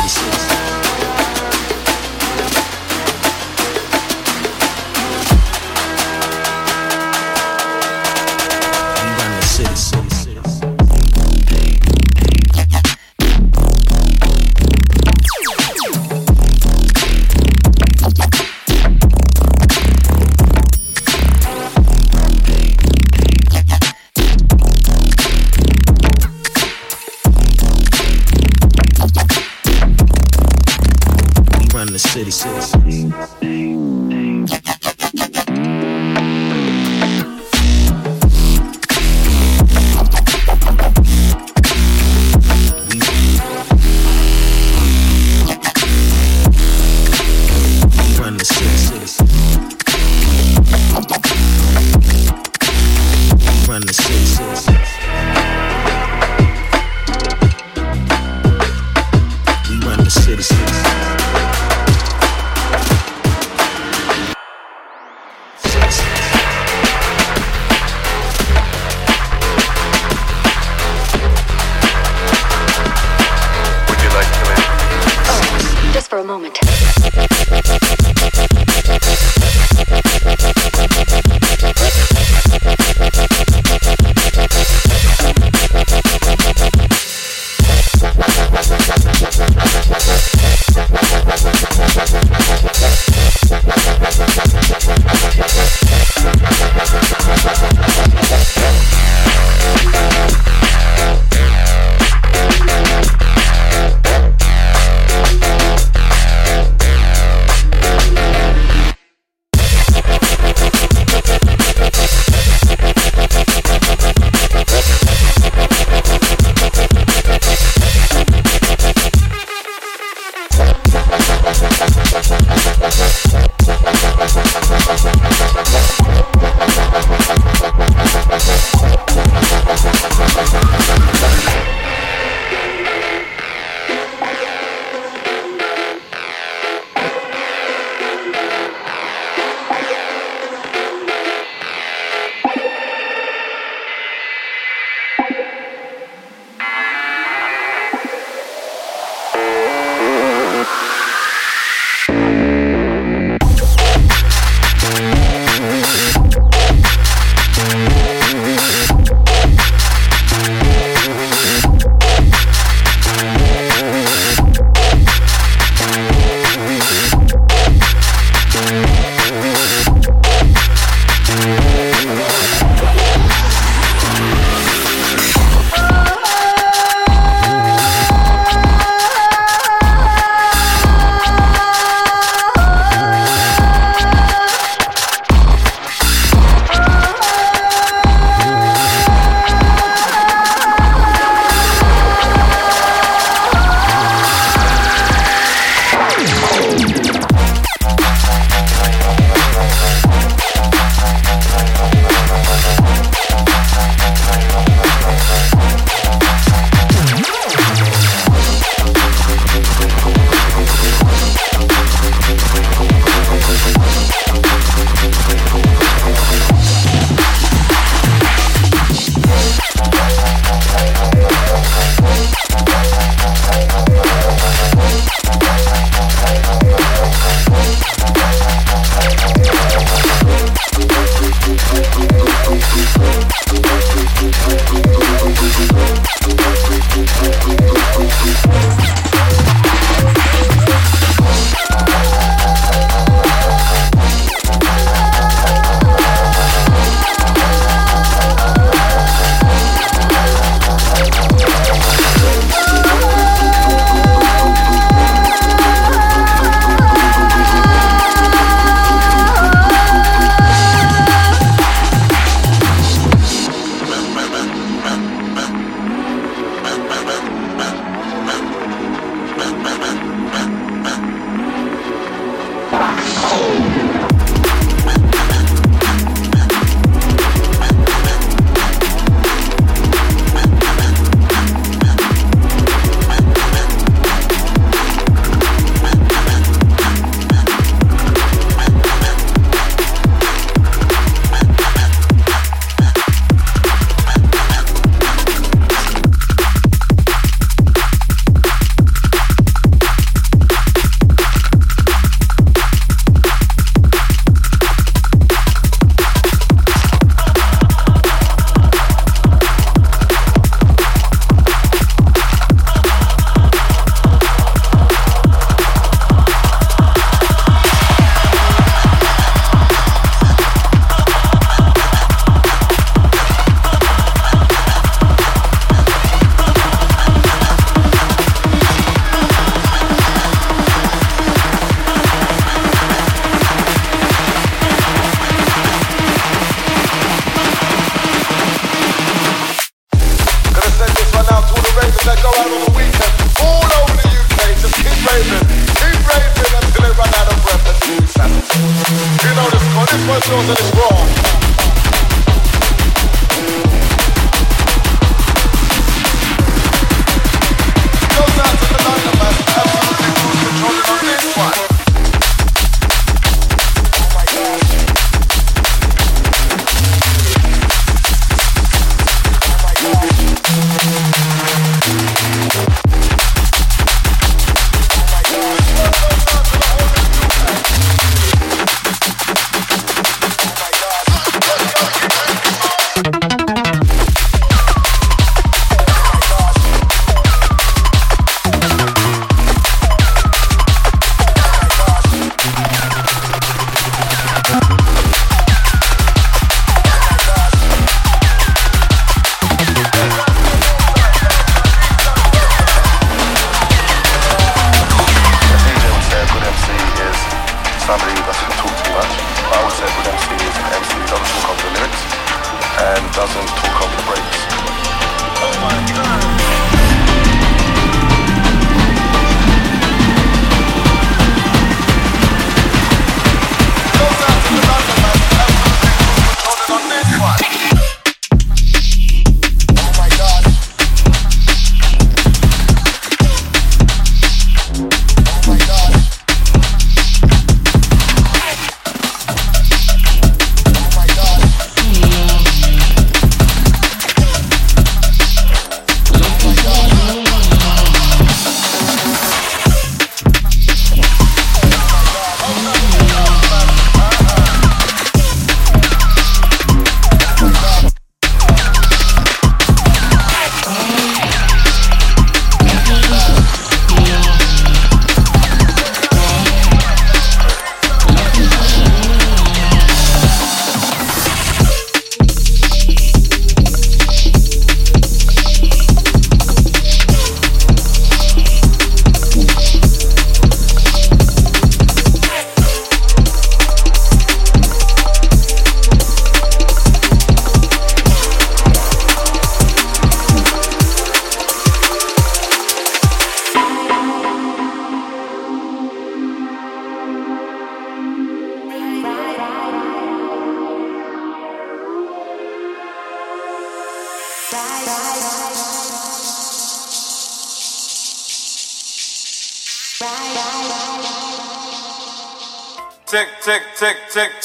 Delicias.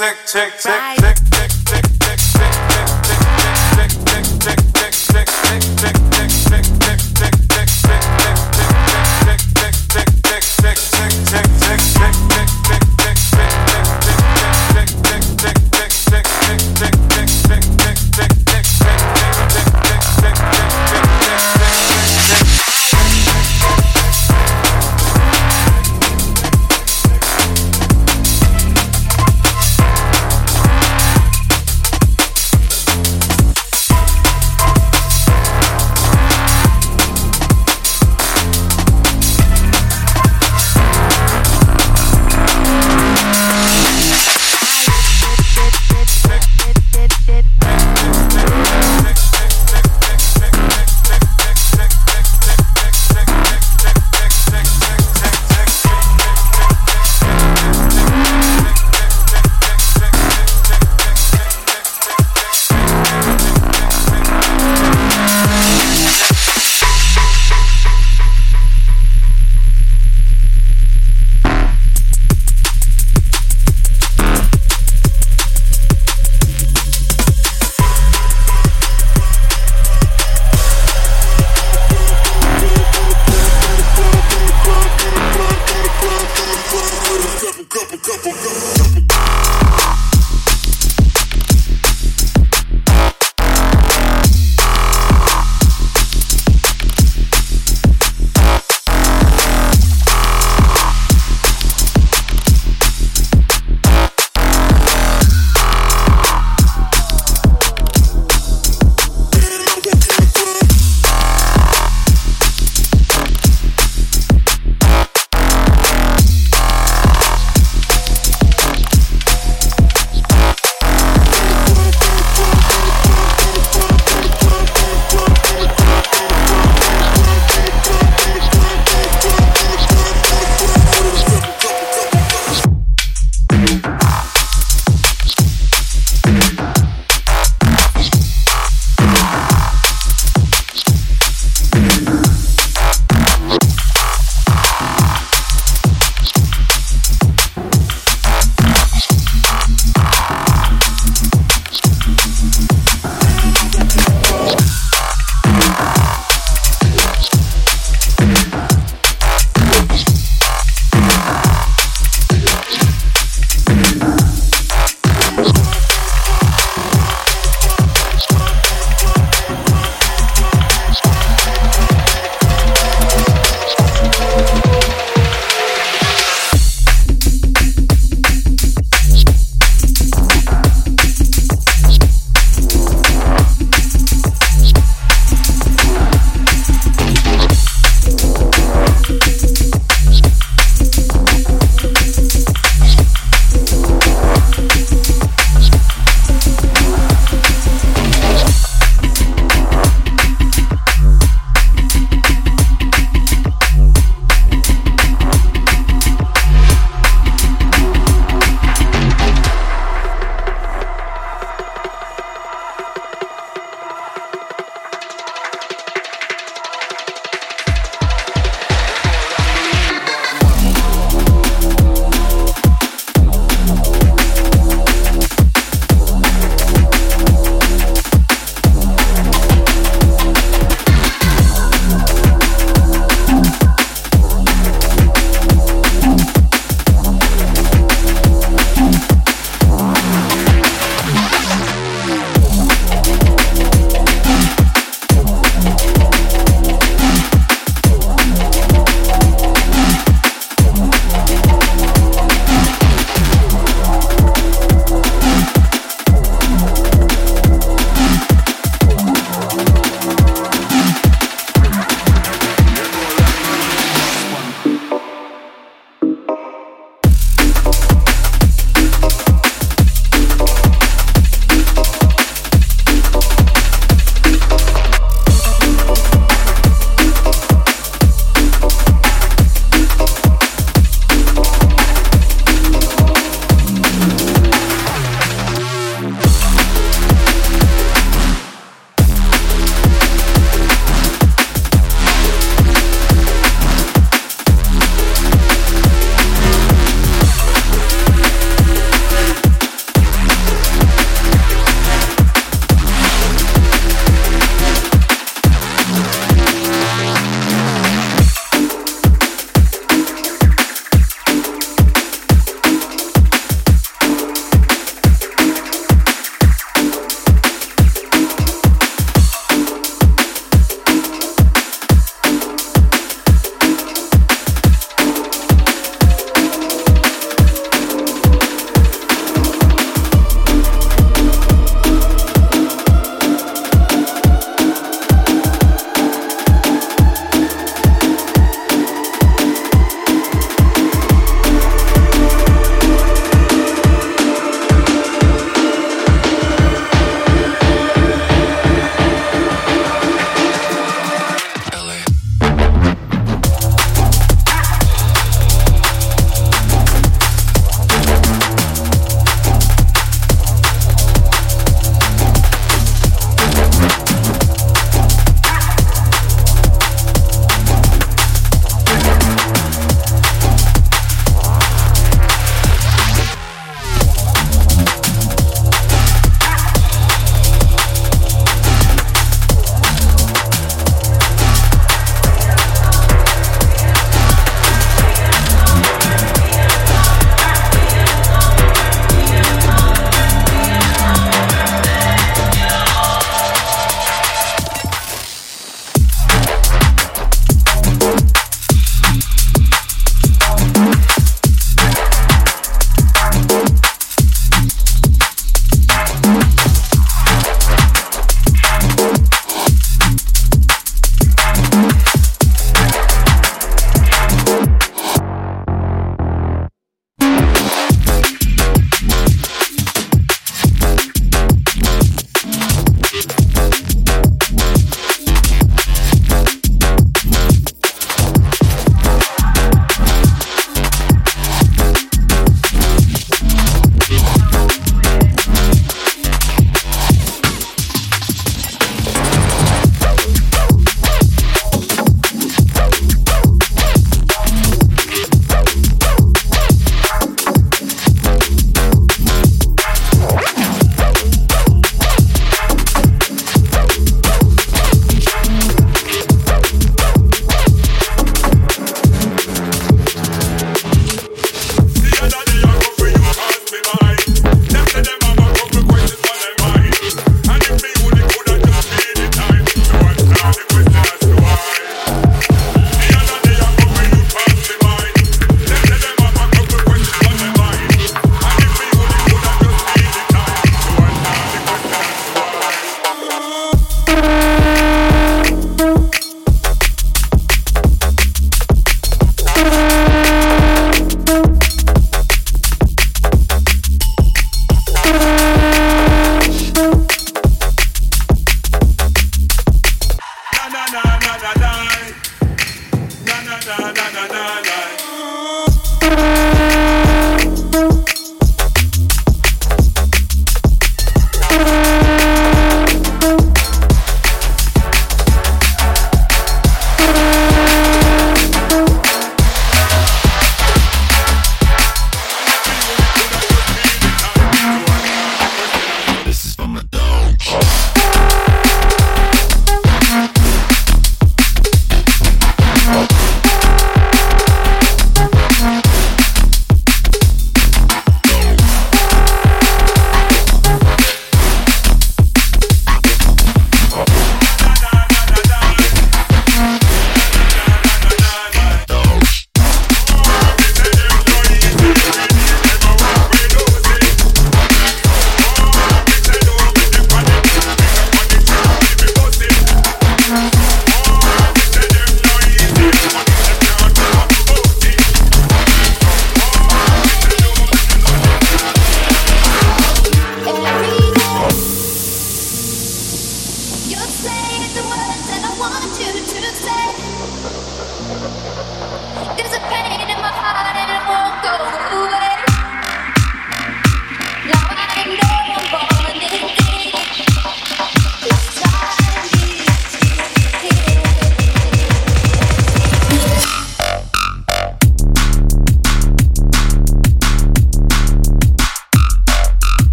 Tick, tick, tick,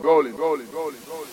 rolling, rolling, rolling, rolling, rolling.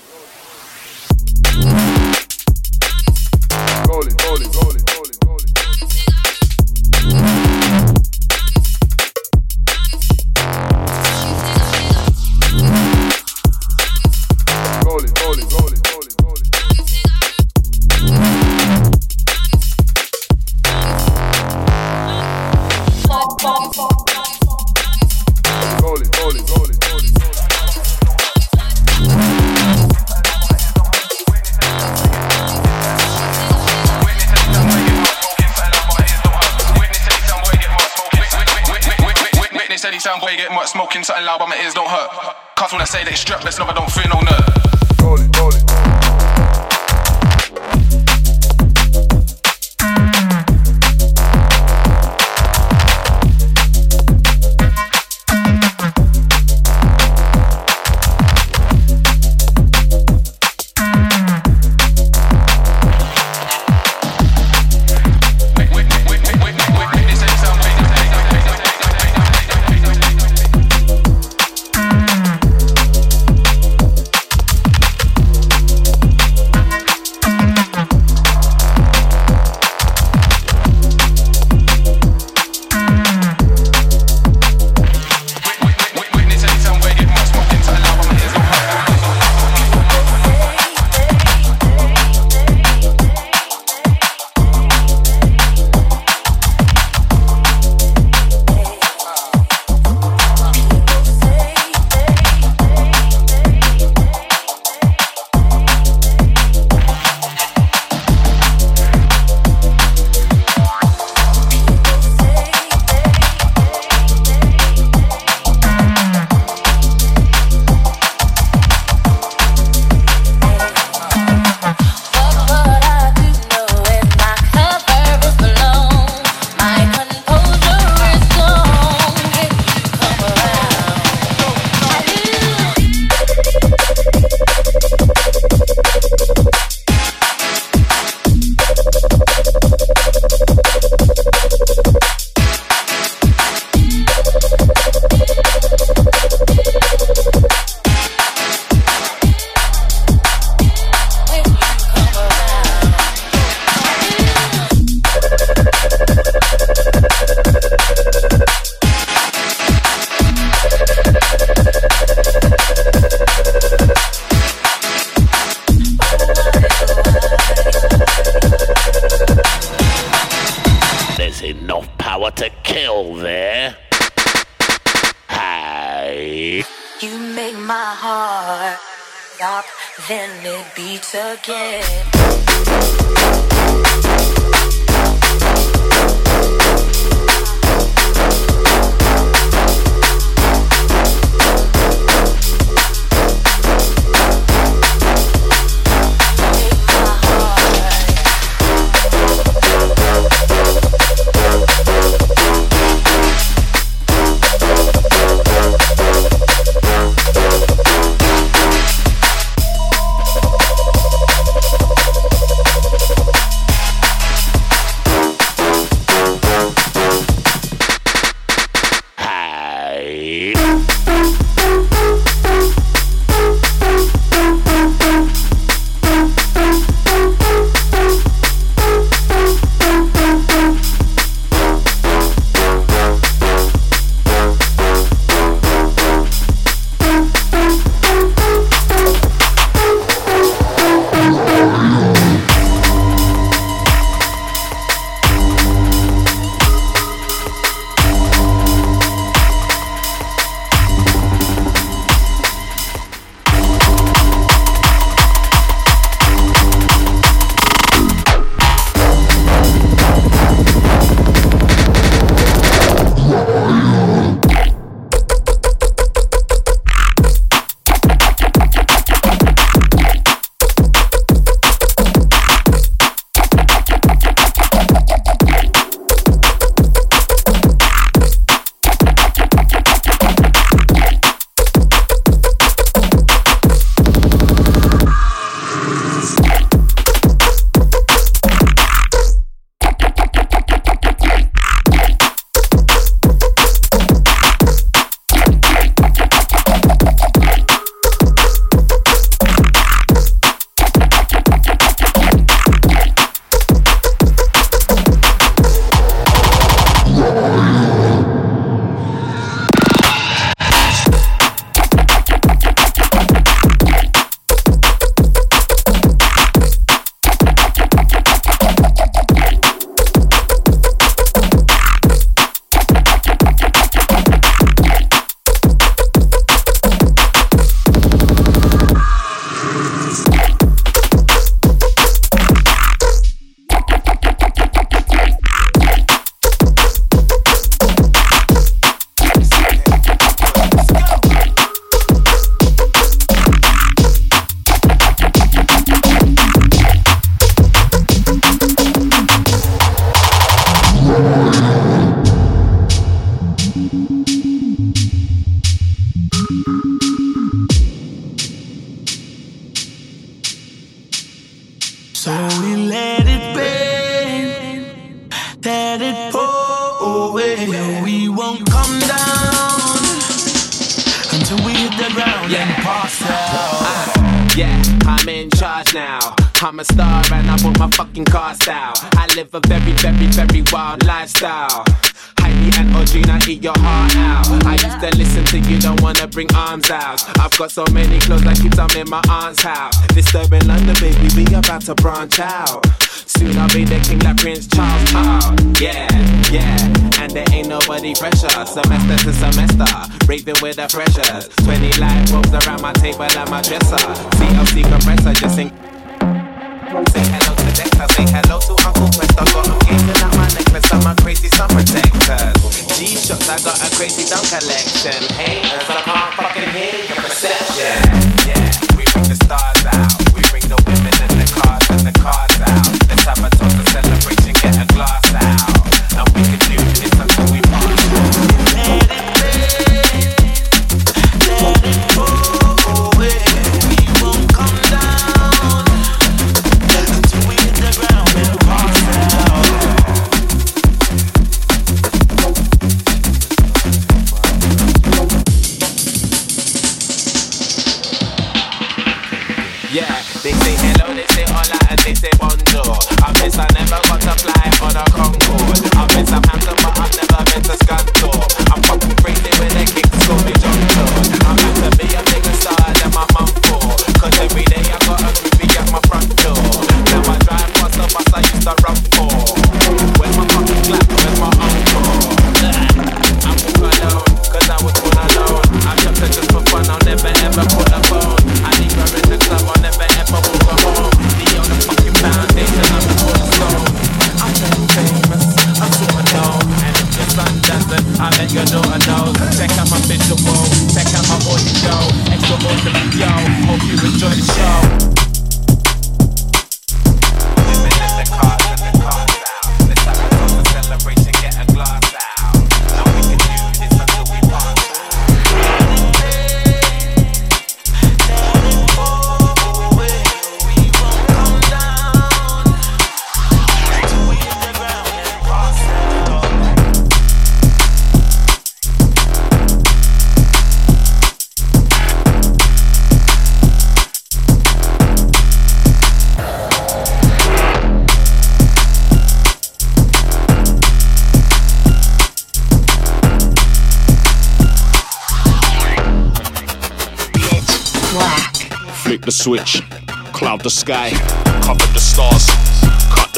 with the pressures. 20 light bulbs around my table and my dresser.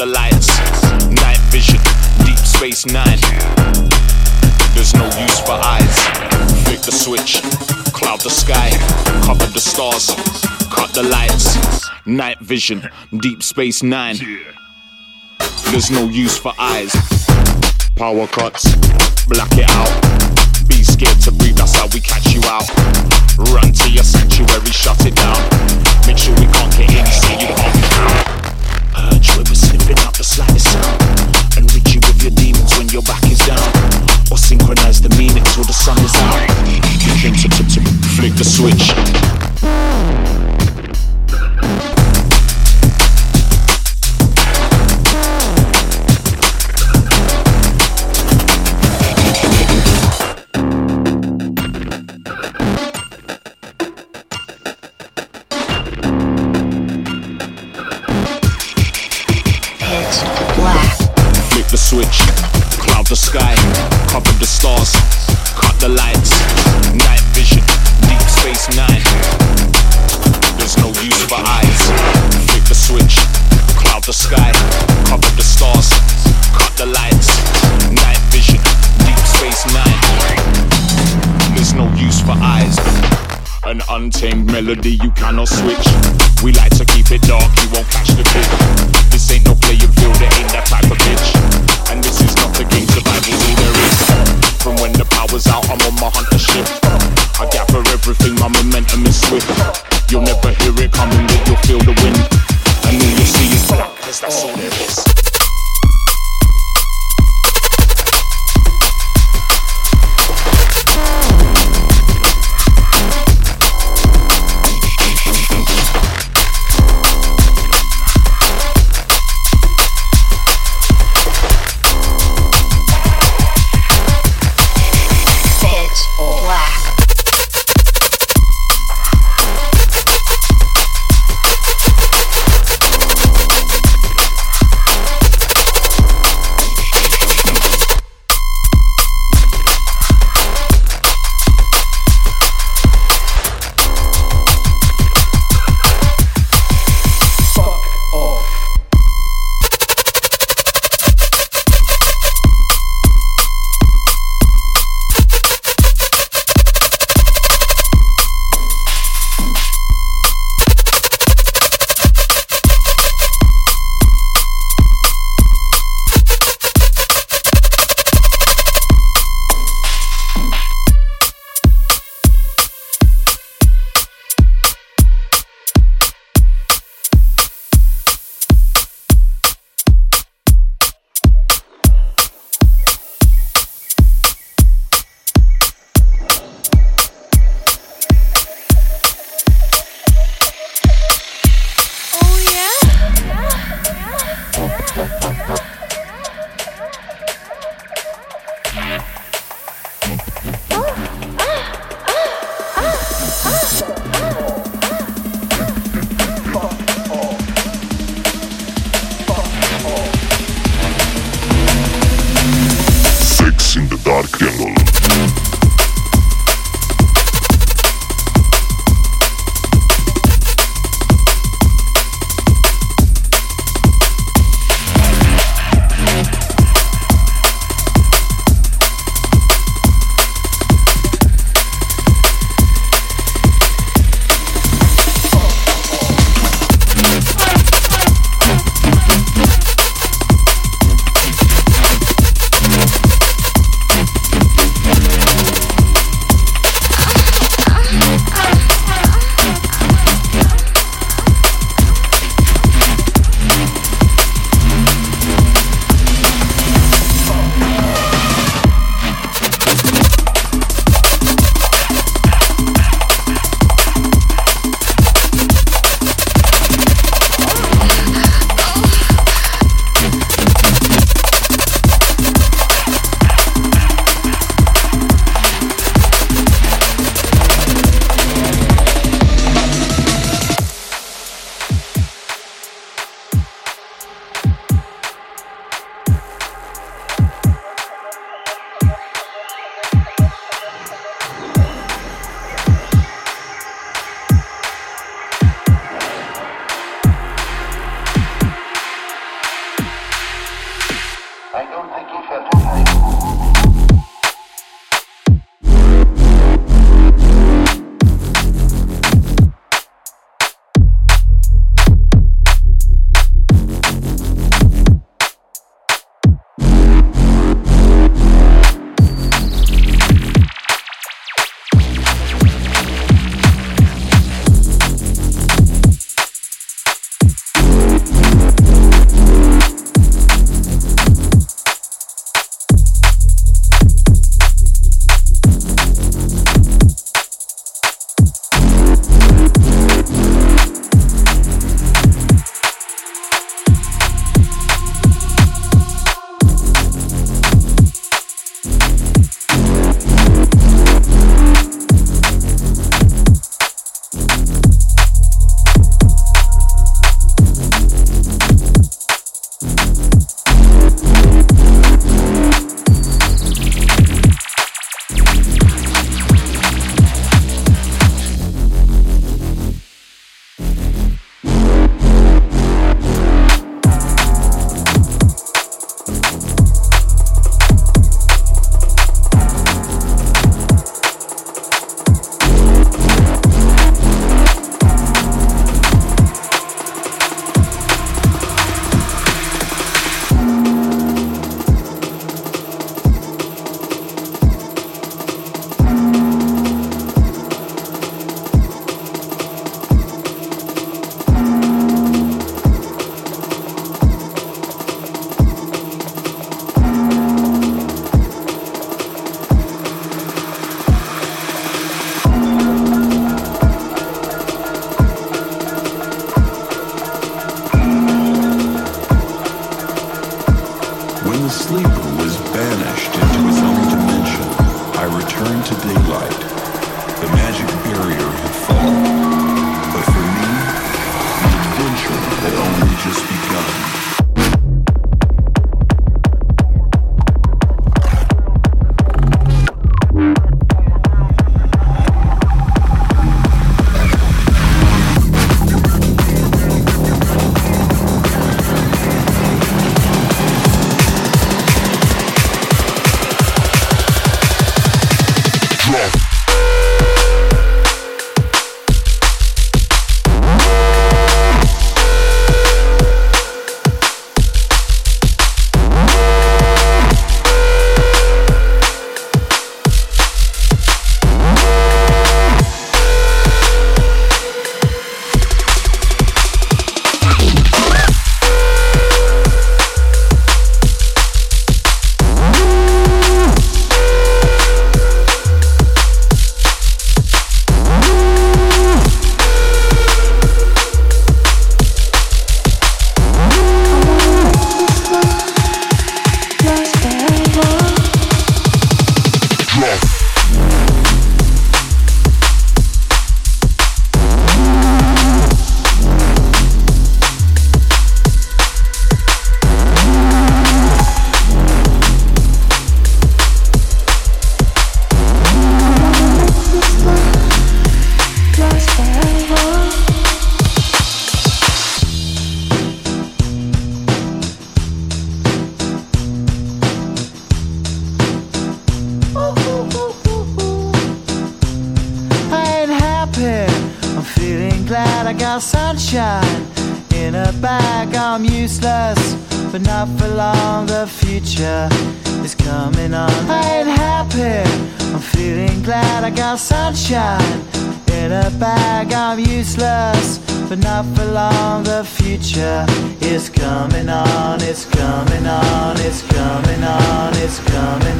the lights, Night vision, deep space nine. There's no use for eyes. Flick the switch, cloud the sky, cover the stars, cut the lights. Night vision, deep space nine. There's no use for eyes. Power cuts, black it out. Be scared to breathe, that's how we catch you out. Run to your sanctuary, shut it down. Make sure we can't get in, see you honk it out. Where we're slipping out the slightest sound. And reaching with your demons when your back is down. Or synchronize the meaning till the sun is out. Flick the switch. the sky, cover the stars, cut the lights, night vision, deep space nine. There's no use for eyes. Flip the switch, cloud the sky, cover the stars, cut the lights, night vision, deep space nine. There's no use for eyes. An untamed melody you cannot switch. We like to keep it dark, you won't catch the kick.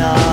나